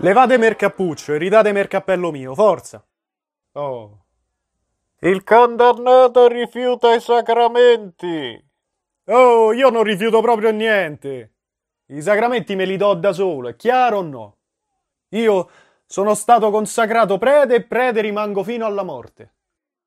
Levatemi il cappuccio e ridatemi il cappello mio, forza. Oh. Il condannato rifiuta i sacramenti. Oh, io non rifiuto proprio niente. I sacramenti me li do da solo, è chiaro o no? Io sono stato consacrato prete e prete rimango fino alla morte.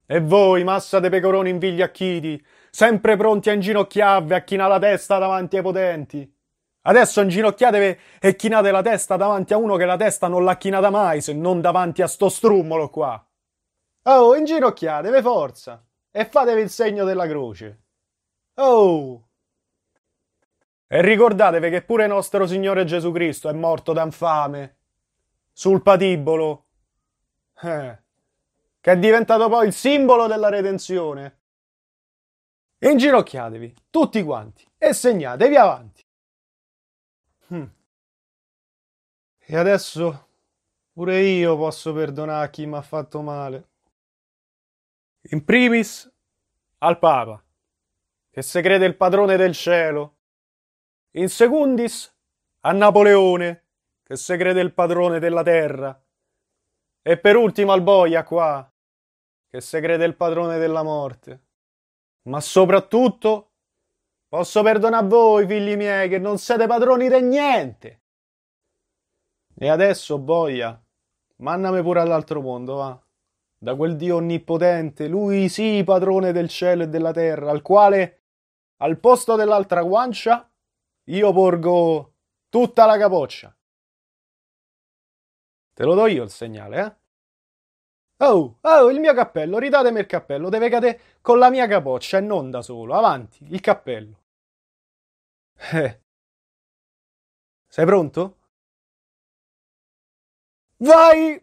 E voi, massa de pecoroni invigliacchiti, sempre pronti a inginocchiarvi a chinare la testa davanti ai potenti. Adesso inginocchiatevi e chinate la testa davanti a uno che la testa non l'ha chinata mai, se non davanti a sto strummolo qua. Oh, inginocchiatevi, forza! E fatevi il segno della croce. Oh! E ricordatevi che pure nostro Signore Gesù Cristo è morto da infame. Sul patibolo. Eh, che è diventato poi il simbolo della redenzione. Inginocchiatevi, tutti quanti, e segnatevi avanti. Hm. E adesso pure io posso perdonare chi mi ha fatto male. In primis al Papa, che se crede il padrone del cielo. In secundis a Napoleone, che se crede il padrone della terra. E per ultimo al Boia qua, che se crede il padrone della morte. Ma soprattutto Posso perdonare voi, figli miei, che non siete padroni di niente. E adesso, boia, mandami pure all'altro mondo, va. Da quel Dio onnipotente, lui sì, padrone del cielo e della terra, al quale, al posto dell'altra guancia, io porgo tutta la capoccia. Te lo do io il segnale, eh? Oh, oh, il mio cappello, ridatemi il cappello, deve cadere con la mia capoccia e non da solo. Avanti, il cappello. Eh. Sei pronto? Vai!